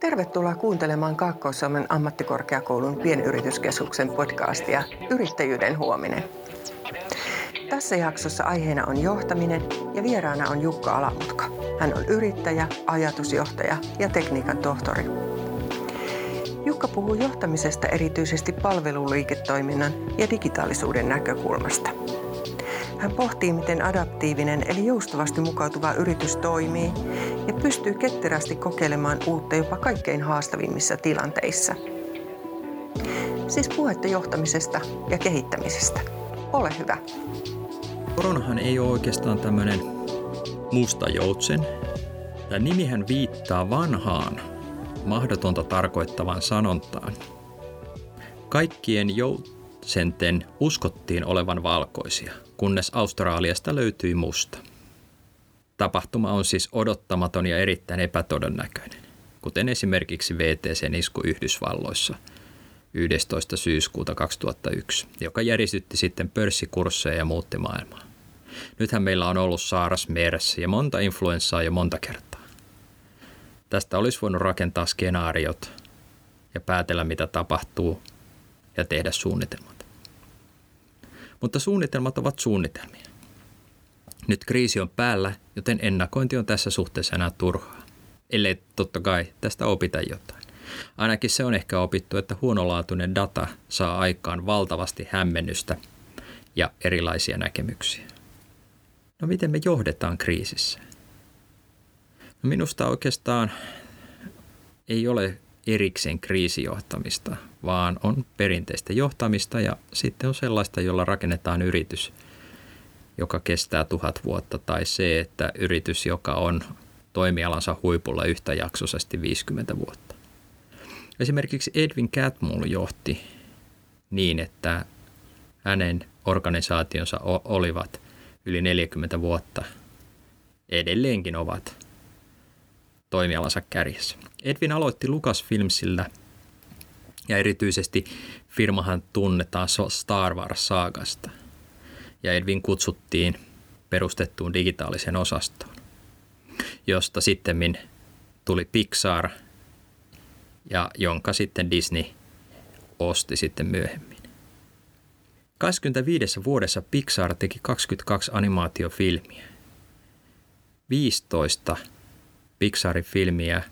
Tervetuloa kuuntelemaan Kaakkois-Suomen ammattikorkeakoulun pienyrityskeskuksen podcastia Yrittäjyyden huominen. Tässä jaksossa aiheena on johtaminen ja vieraana on Jukka Alamutka. Hän on yrittäjä, ajatusjohtaja ja tekniikan tohtori. Jukka puhuu johtamisesta erityisesti palveluliiketoiminnan ja digitaalisuuden näkökulmasta. Hän pohtii, miten adaptiivinen eli joustavasti mukautuva yritys toimii ja pystyy ketterästi kokeilemaan uutta jopa kaikkein haastavimmissa tilanteissa. Siis puhetta johtamisesta ja kehittämisestä. Ole hyvä. Koronahan ei ole oikeastaan tämmöinen musta joutsen. Tämä nimihän viittaa vanhaan, mahdotonta tarkoittavan sanontaan. Kaikkien joutsenten uskottiin olevan valkoisia, kunnes Australiasta löytyi musta. Tapahtuma on siis odottamaton ja erittäin epätodennäköinen, kuten esimerkiksi VTCn isku Yhdysvalloissa 11. syyskuuta 2001, joka järjestytti sitten pörssikursseja ja muutti maailmaa. Nythän meillä on ollut saaras, MERS ja monta influenssaa jo monta kertaa. Tästä olisi voinut rakentaa skenaariot ja päätellä, mitä tapahtuu ja tehdä suunnitelmat. Mutta suunnitelmat ovat suunnitelmia. Nyt kriisi on päällä, joten ennakointi on tässä suhteessa enää turhaa. Ellei totta kai tästä opita jotain. Ainakin se on ehkä opittu, että huonolaatuinen data saa aikaan valtavasti hämmennystä ja erilaisia näkemyksiä. No miten me johdetaan kriisissä? No minusta oikeastaan ei ole erikseen kriisijohtamista, vaan on perinteistä johtamista ja sitten on sellaista, jolla rakennetaan yritys, joka kestää tuhat vuotta, tai se, että yritys, joka on toimialansa huipulla yhtäjaksoisesti 50 vuotta. Esimerkiksi Edwin Catmull johti niin, että hänen organisaationsa olivat yli 40 vuotta, edelleenkin ovat toimialansa kärjessä. Edwin aloitti Lucasfilmsillä ja erityisesti firmahan tunnetaan Star Wars-saagasta. Ja Edwin kutsuttiin perustettuun digitaaliseen osastoon, josta sitten tuli Pixar ja jonka sitten Disney osti sitten myöhemmin. 25 vuodessa Pixar teki 22 animaatiofilmiä. 15 Pixarin filmiä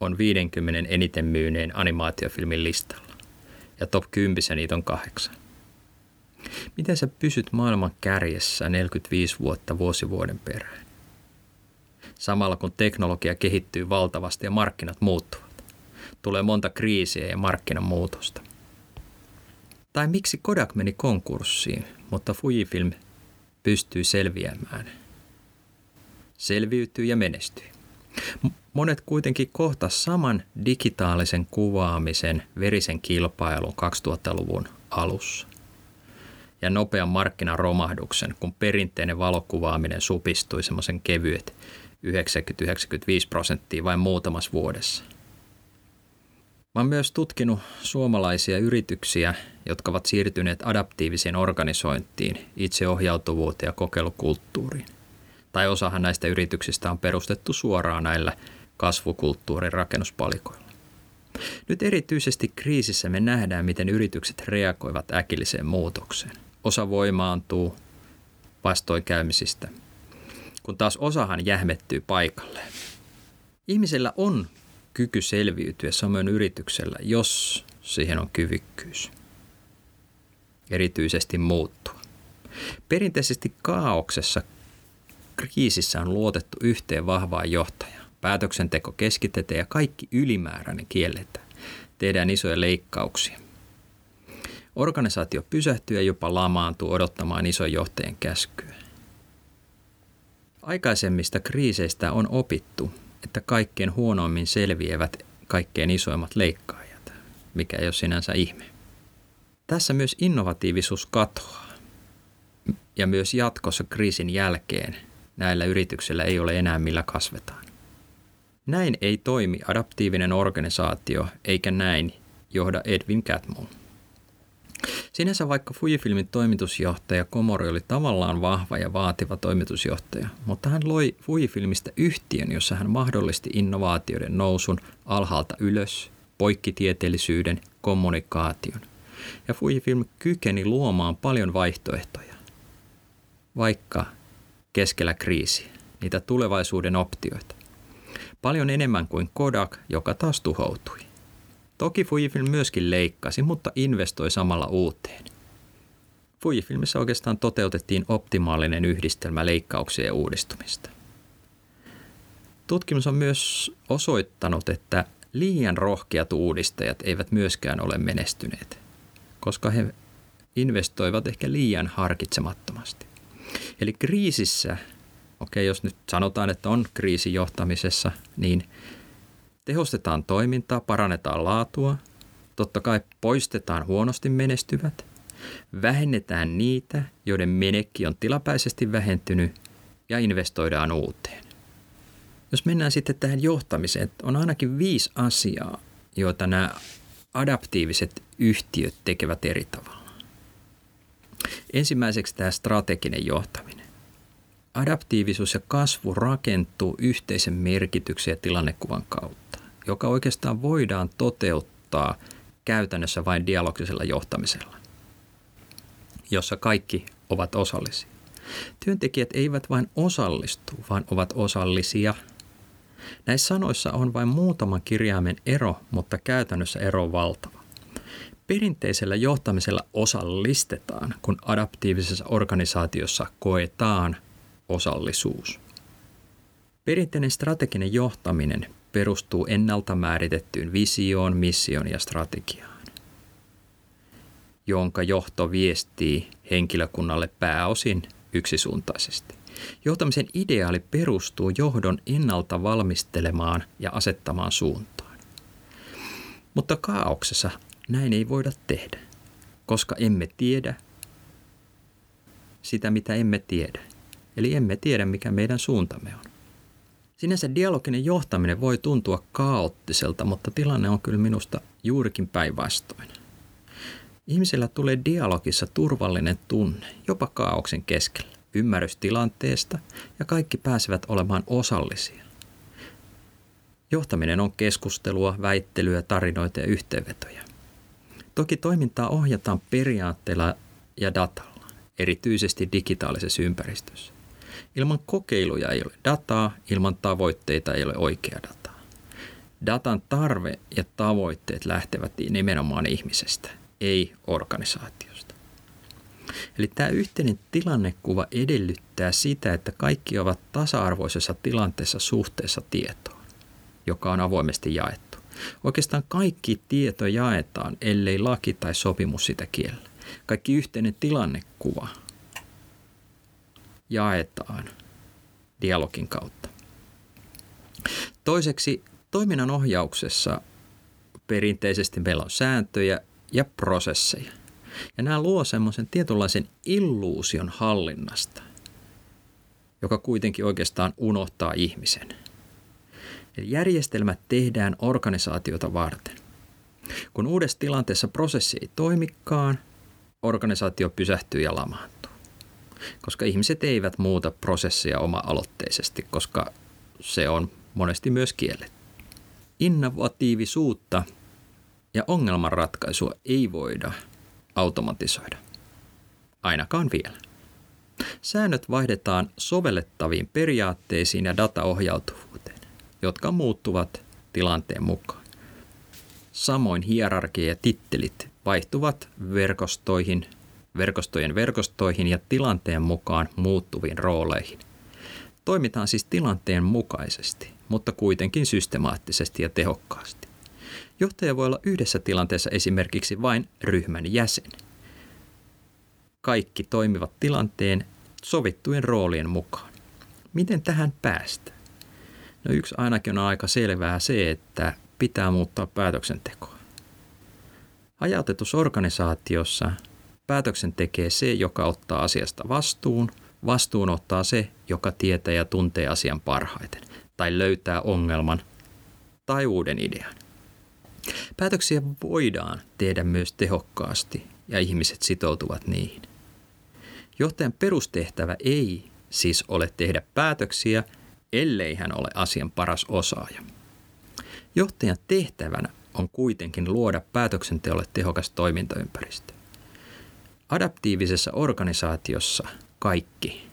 on 50 eniten myyneen animaatiofilmin listalla. Ja top 10 niitä on kahdeksan. Miten sä pysyt maailman kärjessä 45 vuotta vuosivuoden perään? Samalla kun teknologia kehittyy valtavasti ja markkinat muuttuvat. Tulee monta kriisiä ja markkinamuutosta. Tai miksi Kodak meni konkurssiin, mutta Fujifilm pystyy selviämään. Selviytyy ja menestyy. Monet kuitenkin kohta saman digitaalisen kuvaamisen verisen kilpailun 2000-luvun alussa ja nopean markkinaromahduksen, kun perinteinen valokuvaaminen supistui semmoisen kevyet 90-95 prosenttia vain muutamassa vuodessa. Mä oon myös tutkinut suomalaisia yrityksiä, jotka ovat siirtyneet adaptiiviseen organisointiin, itseohjautuvuuteen ja kokeilukulttuuriin tai osahan näistä yrityksistä on perustettu suoraan näillä kasvukulttuurin rakennuspalikoilla. Nyt erityisesti kriisissä me nähdään, miten yritykset reagoivat äkilliseen muutokseen. Osa voimaantuu vastoinkäymisistä, kun taas osahan jähmettyy paikalleen. Ihmisellä on kyky selviytyä samoin yrityksellä, jos siihen on kyvykkyys. Erityisesti muuttua. Perinteisesti kaauksessa kriisissä on luotettu yhteen vahvaan johtajaan. Päätöksenteko keskitetään ja kaikki ylimääräinen kielletään. Tehdään isoja leikkauksia. Organisaatio pysähtyy ja jopa lamaantuu odottamaan isojen johtajien käskyä. Aikaisemmista kriiseistä on opittu, että kaikkein huonoimmin selviävät kaikkein isoimmat leikkaajat, mikä ei ole sinänsä ihme. Tässä myös innovatiivisuus katoaa. Ja myös jatkossa kriisin jälkeen näillä yrityksillä ei ole enää millä kasvetaan. Näin ei toimi adaptiivinen organisaatio, eikä näin johda Edwin Catmull. Sinänsä vaikka Fujifilmin toimitusjohtaja Komori oli tavallaan vahva ja vaativa toimitusjohtaja, mutta hän loi Fujifilmistä yhtiön, jossa hän mahdollisti innovaatioiden nousun alhaalta ylös, poikkitieteellisyyden, kommunikaation. Ja Fujifilm kykeni luomaan paljon vaihtoehtoja, vaikka keskellä kriisiä, niitä tulevaisuuden optioita. Paljon enemmän kuin Kodak, joka taas tuhoutui. Toki Fujifilm myöskin leikkasi, mutta investoi samalla uuteen. Fujifilmissä oikeastaan toteutettiin optimaalinen yhdistelmä leikkauksia uudistumista. Tutkimus on myös osoittanut, että liian rohkeat uudistajat eivät myöskään ole menestyneet, koska he investoivat ehkä liian harkitsemattomasti. Eli kriisissä, okei okay, jos nyt sanotaan, että on kriisi johtamisessa, niin – Tehostetaan toimintaa, parannetaan laatua, totta kai poistetaan huonosti menestyvät, vähennetään niitä, joiden menekki on tilapäisesti vähentynyt ja investoidaan uuteen. Jos mennään sitten tähän johtamiseen, on ainakin viisi asiaa, joita nämä adaptiiviset yhtiöt tekevät eri tavalla. Ensimmäiseksi tämä strateginen johtaminen. Adaptiivisuus ja kasvu rakentuu yhteisen merkityksen ja tilannekuvan kautta joka oikeastaan voidaan toteuttaa käytännössä vain dialogisella johtamisella, jossa kaikki ovat osallisia. Työntekijät eivät vain osallistu, vaan ovat osallisia. Näissä sanoissa on vain muutaman kirjaimen ero, mutta käytännössä ero on valtava. Perinteisellä johtamisella osallistetaan, kun adaptiivisessa organisaatiossa koetaan osallisuus. Perinteinen strateginen johtaminen perustuu ennalta määritettyyn visioon, missioon ja strategiaan, jonka johto viestii henkilökunnalle pääosin yksisuuntaisesti. Johtamisen ideaali perustuu johdon ennalta valmistelemaan ja asettamaan suuntaan. Mutta kaauksessa näin ei voida tehdä, koska emme tiedä sitä, mitä emme tiedä. Eli emme tiedä, mikä meidän suuntamme on. Sinänsä dialoginen johtaminen voi tuntua kaoottiselta, mutta tilanne on kyllä minusta juurikin päinvastoin. Ihmisellä tulee dialogissa turvallinen tunne, jopa kaauksen keskellä, ymmärrys tilanteesta ja kaikki pääsevät olemaan osallisia. Johtaminen on keskustelua, väittelyä, tarinoita ja yhteenvetoja. Toki toimintaa ohjataan periaatteella ja datalla, erityisesti digitaalisessa ympäristössä. Ilman kokeiluja ei ole dataa, ilman tavoitteita ei ole oikea dataa. Datan tarve ja tavoitteet lähtevät nimenomaan ihmisestä, ei organisaatiosta. Eli tämä yhteinen tilannekuva edellyttää sitä, että kaikki ovat tasa-arvoisessa tilanteessa suhteessa tietoon, joka on avoimesti jaettu. Oikeastaan kaikki tieto jaetaan, ellei laki tai sopimus sitä kiellä. Kaikki yhteinen tilannekuva jaetaan dialogin kautta. Toiseksi toiminnan ohjauksessa perinteisesti meillä on sääntöjä ja prosesseja. Ja nämä luo semmoisen tietynlaisen illuusion hallinnasta, joka kuitenkin oikeastaan unohtaa ihmisen. Eli järjestelmät tehdään organisaatiota varten. Kun uudessa tilanteessa prosessi ei toimikaan, organisaatio pysähtyy ja lamaan koska ihmiset eivät muuta prosessia oma-aloitteisesti, koska se on monesti myös kielletty. Innovatiivisuutta ja ongelmanratkaisua ei voida automatisoida. Ainakaan vielä. Säännöt vaihdetaan sovellettaviin periaatteisiin ja dataohjautuvuuteen, jotka muuttuvat tilanteen mukaan. Samoin hierarkia ja tittelit vaihtuvat verkostoihin verkostojen verkostoihin ja tilanteen mukaan muuttuviin rooleihin. Toimitaan siis tilanteen mukaisesti, mutta kuitenkin systemaattisesti ja tehokkaasti. Johtaja voi olla yhdessä tilanteessa esimerkiksi vain ryhmän jäsen. Kaikki toimivat tilanteen sovittujen roolien mukaan. Miten tähän päästään? No yksi ainakin on aika selvää se, että pitää muuttaa päätöksentekoa. Hajautetussa organisaatiossa Päätöksen tekee se, joka ottaa asiasta vastuun. Vastuun ottaa se, joka tietää ja tuntee asian parhaiten tai löytää ongelman tai uuden idean. Päätöksiä voidaan tehdä myös tehokkaasti ja ihmiset sitoutuvat niihin. Johtajan perustehtävä ei siis ole tehdä päätöksiä, ellei hän ole asian paras osaaja. Johtajan tehtävänä on kuitenkin luoda päätöksenteolle tehokas toimintaympäristö. Adaptiivisessa organisaatiossa kaikki,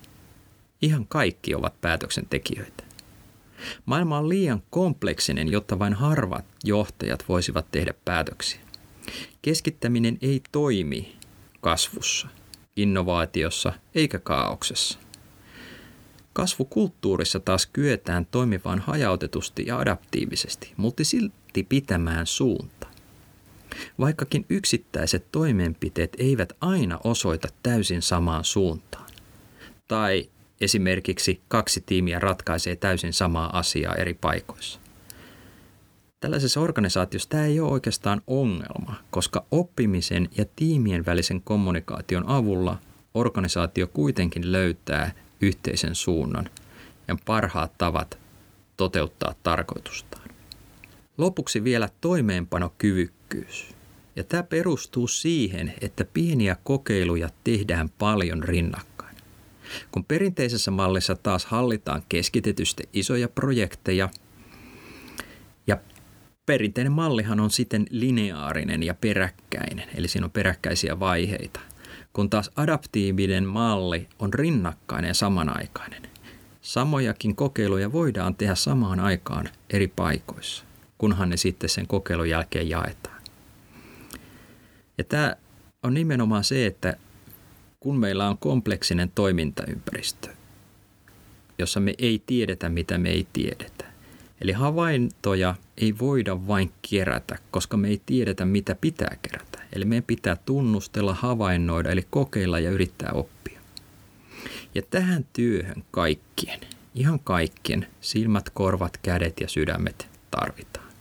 ihan kaikki ovat päätöksentekijöitä. Maailma on liian kompleksinen, jotta vain harvat johtajat voisivat tehdä päätöksiä. Keskittäminen ei toimi kasvussa, innovaatiossa eikä kaauksessa. Kasvukulttuurissa taas kyetään toimimaan hajautetusti ja adaptiivisesti, mutta silti pitämään suunta. Vaikkakin yksittäiset toimenpiteet eivät aina osoita täysin samaan suuntaan. Tai esimerkiksi kaksi tiimiä ratkaisee täysin samaa asiaa eri paikoissa. Tällaisessa organisaatiossa tämä ei ole oikeastaan ongelma, koska oppimisen ja tiimien välisen kommunikaation avulla organisaatio kuitenkin löytää yhteisen suunnan ja parhaat tavat toteuttaa tarkoitustaan. Lopuksi vielä toimeenpanokyvykkyys. Ja tämä perustuu siihen, että pieniä kokeiluja tehdään paljon rinnakkain. Kun perinteisessä mallissa taas hallitaan keskitetysti isoja projekteja, ja perinteinen mallihan on sitten lineaarinen ja peräkkäinen, eli siinä on peräkkäisiä vaiheita – kun taas adaptiivinen malli on rinnakkainen ja samanaikainen. Samojakin kokeiluja voidaan tehdä samaan aikaan eri paikoissa, kunhan ne sitten sen kokeilun jälkeen jaetaan. Ja tämä on nimenomaan se, että kun meillä on kompleksinen toimintaympäristö, jossa me ei tiedetä, mitä me ei tiedetä. Eli havaintoja ei voida vain kerätä, koska me ei tiedetä, mitä pitää kerätä. Eli meidän pitää tunnustella, havainnoida, eli kokeilla ja yrittää oppia. Ja tähän työhön kaikkien, ihan kaikkien, silmät, korvat, kädet ja sydämet tarvitaan.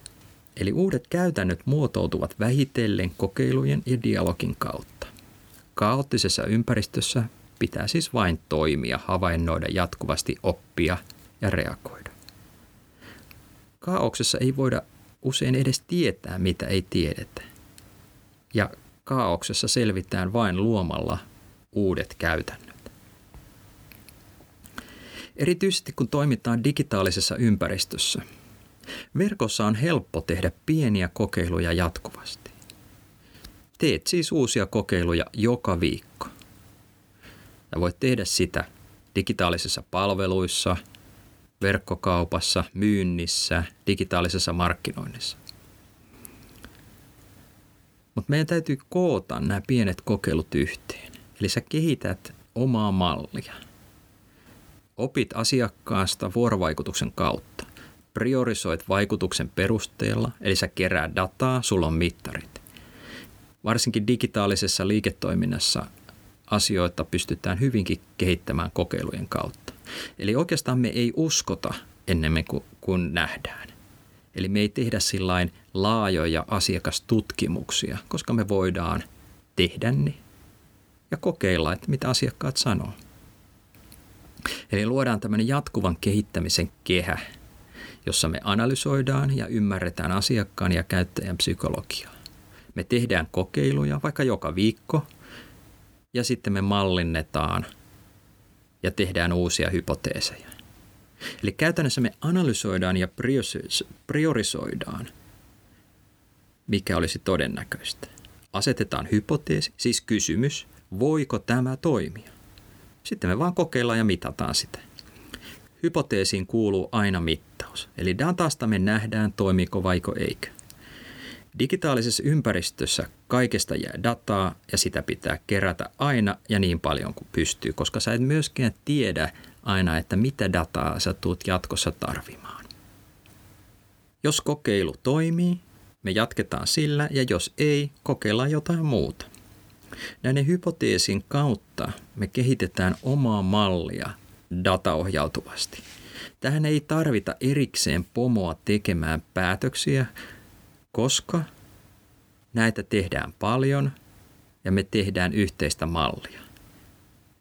Eli uudet käytännöt muotoutuvat vähitellen kokeilujen ja dialogin kautta. Kaoottisessa ympäristössä pitää siis vain toimia, havainnoida jatkuvasti, oppia ja reagoida. Kaauksessa ei voida usein edes tietää, mitä ei tiedetä ja kaauksessa selvitään vain luomalla uudet käytännöt. Erityisesti kun toimitaan digitaalisessa ympäristössä, verkossa on helppo tehdä pieniä kokeiluja jatkuvasti. Teet siis uusia kokeiluja joka viikko. Ja voit tehdä sitä digitaalisissa palveluissa, verkkokaupassa, myynnissä, digitaalisessa markkinoinnissa. Mutta meidän täytyy koota nämä pienet kokeilut yhteen. Eli sä kehität omaa mallia. Opit asiakkaasta vuorovaikutuksen kautta. Priorisoit vaikutuksen perusteella, eli sä kerää dataa, sulla on mittarit. Varsinkin digitaalisessa liiketoiminnassa asioita pystytään hyvinkin kehittämään kokeilujen kautta. Eli oikeastaan me ei uskota ennen kuin, nähdään. Eli me ei tehdä sillain laajoja asiakastutkimuksia, koska me voidaan tehdä ne ja kokeilla, että mitä asiakkaat sanoo. Eli luodaan tämmöinen jatkuvan kehittämisen kehä, jossa me analysoidaan ja ymmärretään asiakkaan ja käyttäjän psykologiaa. Me tehdään kokeiluja vaikka joka viikko ja sitten me mallinnetaan ja tehdään uusia hypoteeseja. Eli käytännössä me analysoidaan ja priorisoidaan, mikä olisi todennäköistä. Asetetaan hypoteesi, siis kysymys, voiko tämä toimia. Sitten me vaan kokeillaan ja mitataan sitä. Hypoteesiin kuuluu aina mittaus, eli datasta me nähdään toimiko vaiko eikö. Digitaalisessa ympäristössä kaikesta jää dataa ja sitä pitää kerätä aina ja niin paljon kuin pystyy, koska sä et myöskään tiedä, aina, että mitä dataa sä tulet jatkossa tarvimaan. Jos kokeilu toimii, me jatketaan sillä ja jos ei, kokeillaan jotain muuta. Näiden hypoteesin kautta me kehitetään omaa mallia dataohjautuvasti. Tähän ei tarvita erikseen pomoa tekemään päätöksiä, koska näitä tehdään paljon ja me tehdään yhteistä mallia.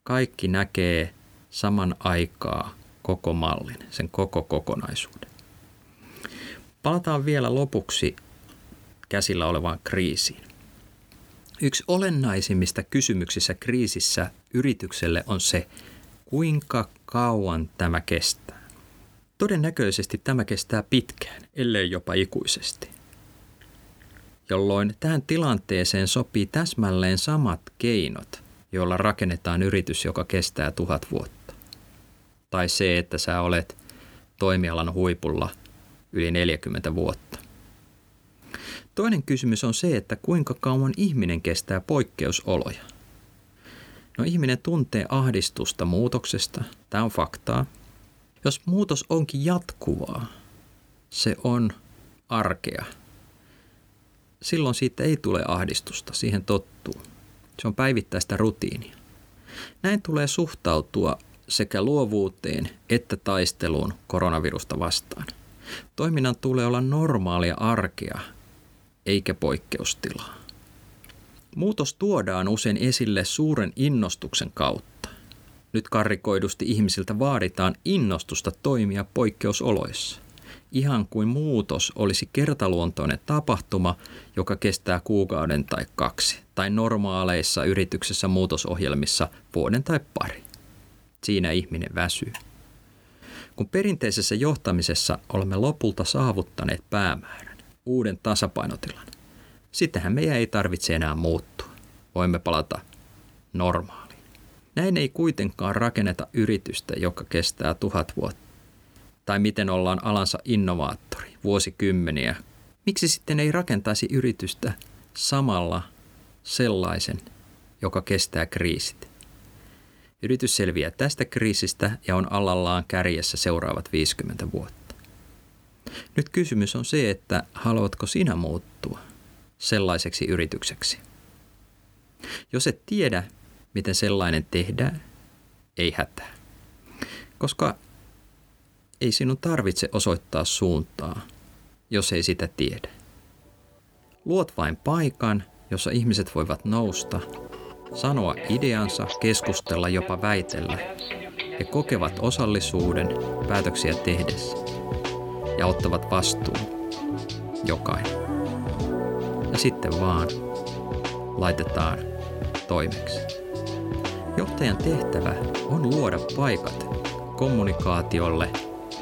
Kaikki näkee saman aikaa koko mallin, sen koko kokonaisuuden. Palataan vielä lopuksi käsillä olevaan kriisiin. Yksi olennaisimmista kysymyksissä kriisissä yritykselle on se, kuinka kauan tämä kestää. Todennäköisesti tämä kestää pitkään, ellei jopa ikuisesti. Jolloin tähän tilanteeseen sopii täsmälleen samat keinot, joilla rakennetaan yritys, joka kestää tuhat vuotta. Tai se, että sä olet toimialan huipulla yli 40 vuotta. Toinen kysymys on se, että kuinka kauan ihminen kestää poikkeusoloja. No ihminen tuntee ahdistusta muutoksesta, tämä on faktaa. Jos muutos onkin jatkuvaa, se on arkea. Silloin siitä ei tule ahdistusta, siihen tottuu. Se on päivittäistä rutiinia. Näin tulee suhtautua sekä luovuuteen että taisteluun koronavirusta vastaan. Toiminnan tulee olla normaalia arkea eikä poikkeustilaa. Muutos tuodaan usein esille suuren innostuksen kautta. Nyt karrikoidusti ihmisiltä vaaditaan innostusta toimia poikkeusoloissa. Ihan kuin muutos olisi kertaluontoinen tapahtuma, joka kestää kuukauden tai kaksi, tai normaaleissa yrityksessä muutosohjelmissa vuoden tai pari. Siinä ihminen väsyy. Kun perinteisessä johtamisessa olemme lopulta saavuttaneet päämäärän, uuden tasapainotilan, sittenhän meidän ei tarvitse enää muuttua. Voimme palata normaaliin. Näin ei kuitenkaan rakenneta yritystä, joka kestää tuhat vuotta. Tai miten ollaan alansa innovaattori vuosikymmeniä. Miksi sitten ei rakentaisi yritystä samalla sellaisen, joka kestää kriisit? Yritys selviää tästä kriisistä ja on alallaan kärjessä seuraavat 50 vuotta. Nyt kysymys on se, että haluatko sinä muuttua sellaiseksi yritykseksi? Jos et tiedä, miten sellainen tehdään, ei hätää. Koska ei sinun tarvitse osoittaa suuntaa, jos ei sitä tiedä. Luot vain paikan, jossa ihmiset voivat nousta sanoa ideansa, keskustella, jopa väitellä. He kokevat osallisuuden päätöksiä tehdessä ja ottavat vastuun jokainen. Ja sitten vaan laitetaan toimeksi. Johtajan tehtävä on luoda paikat kommunikaatiolle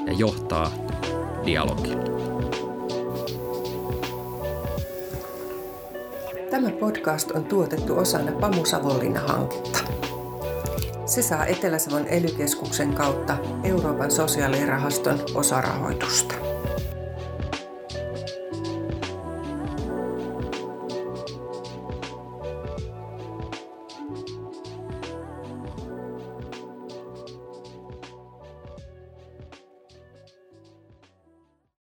ja johtaa dialogia. Tämä podcast on tuotettu osana Pamu Savonlinna-hanketta. Se saa Etelä-Savon ely kautta Euroopan sosiaalirahaston osarahoitusta.